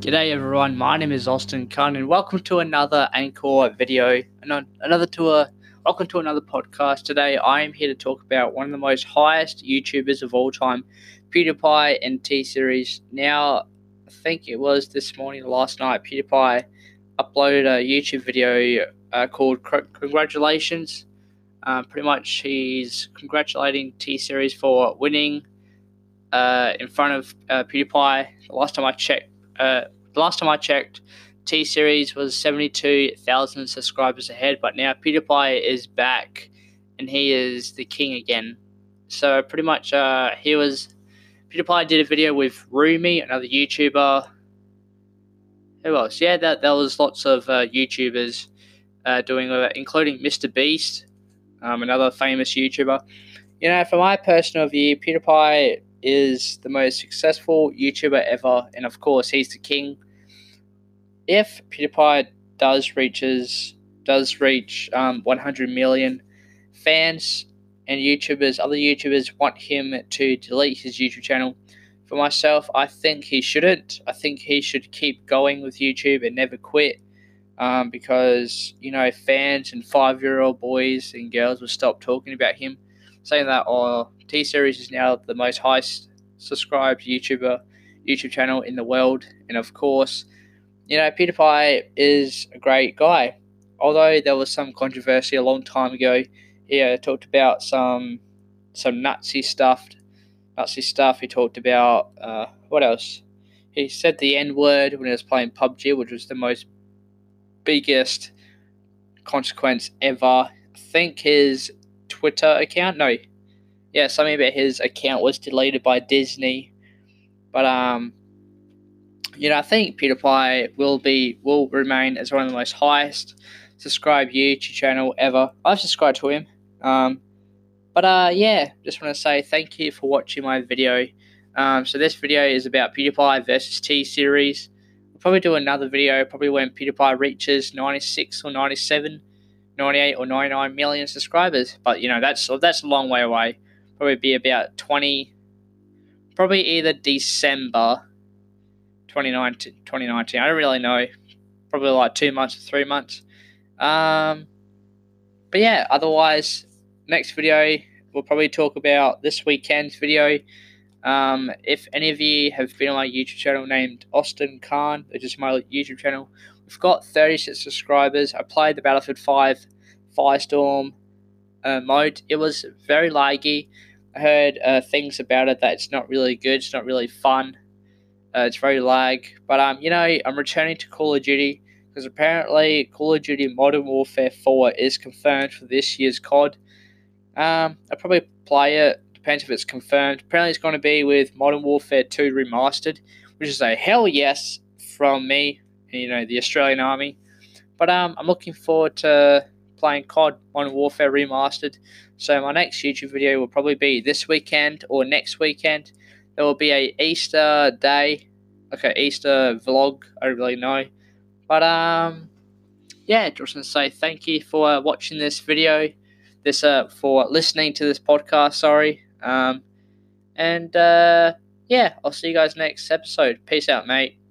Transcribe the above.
G'day everyone, my name is Austin Khan and welcome to another Anchor video another tour. Welcome to another podcast. Today I am here to talk about one of the most highest YouTubers of all time, PewDiePie and T Series. Now, I think it was this morning, last night, PewDiePie uploaded a YouTube video uh, called Congratulations. Um, pretty much, he's congratulating T Series for winning uh, in front of uh, PewDiePie. The last time I checked, uh, the last time I checked, T Series was 72,000 subscribers ahead, but now PewDiePie is back and he is the king again. So pretty much, uh, he was PewDiePie did a video with Rumi, another YouTuber. Who else? Yeah, that there was lots of uh, YouTubers uh, doing it, including Mr. Beast, um, another famous YouTuber. You know, from my personal view, PewDiePie is the most successful YouTuber ever, and of course, he's the king. If PewDiePie does reaches does reach um, 100 million fans and YouTubers, other YouTubers want him to delete his YouTube channel. For myself, I think he shouldn't. I think he should keep going with YouTube and never quit. Um, because you know fans and five-year-old boys and girls will stop talking about him, saying that oh T Series is now the most highest subscribed YouTuber YouTube channel in the world, and of course, you know PewDiePie is a great guy. Although there was some controversy a long time ago, he uh, talked about some some Nazi stuff, Nazi stuff. He talked about uh, what else? He said the N word when he was playing PUBG, which was the most biggest consequence ever. I think his Twitter account, no, yeah, something about his account was deleted by Disney. But um, you know, I think PewDiePie will be will remain as one of the most highest subscribed YouTube channel ever. I've subscribed to him. Um, but uh, yeah, just want to say thank you for watching my video. Um, so this video is about PewDiePie versus T Series. We'll probably do another video probably when PewDiePie reaches 96 or 97, 98 or 99 million subscribers. But you know that's that's a long way away probably be about 20, probably either December 2019, 2019. I don't really know. Probably like two months or three months. Um, but yeah, otherwise, next video, we'll probably talk about this weekend's video. Um, if any of you have been on my YouTube channel named Austin Khan, which is my YouTube channel, we've got 36 subscribers. I played the Battlefield 5 Firestorm uh, mode. It was very laggy. I heard uh, things about it that it's not really good. It's not really fun. Uh, it's very lag. But um, you know, I'm returning to Call of Duty because apparently Call of Duty Modern Warfare 4 is confirmed for this year's COD. Um, I'll probably play it. Depends if it's confirmed. Apparently, it's going to be with Modern Warfare 2 remastered, which is a hell yes from me. You know, the Australian Army. But um, I'm looking forward to playing COD Modern Warfare Remastered. So my next YouTube video will probably be this weekend or next weekend. There will be a Easter day, like an Easter vlog. I don't really know, but um, yeah, just want to say thank you for watching this video, this uh, for listening to this podcast. Sorry, um, and uh, yeah, I'll see you guys next episode. Peace out, mate.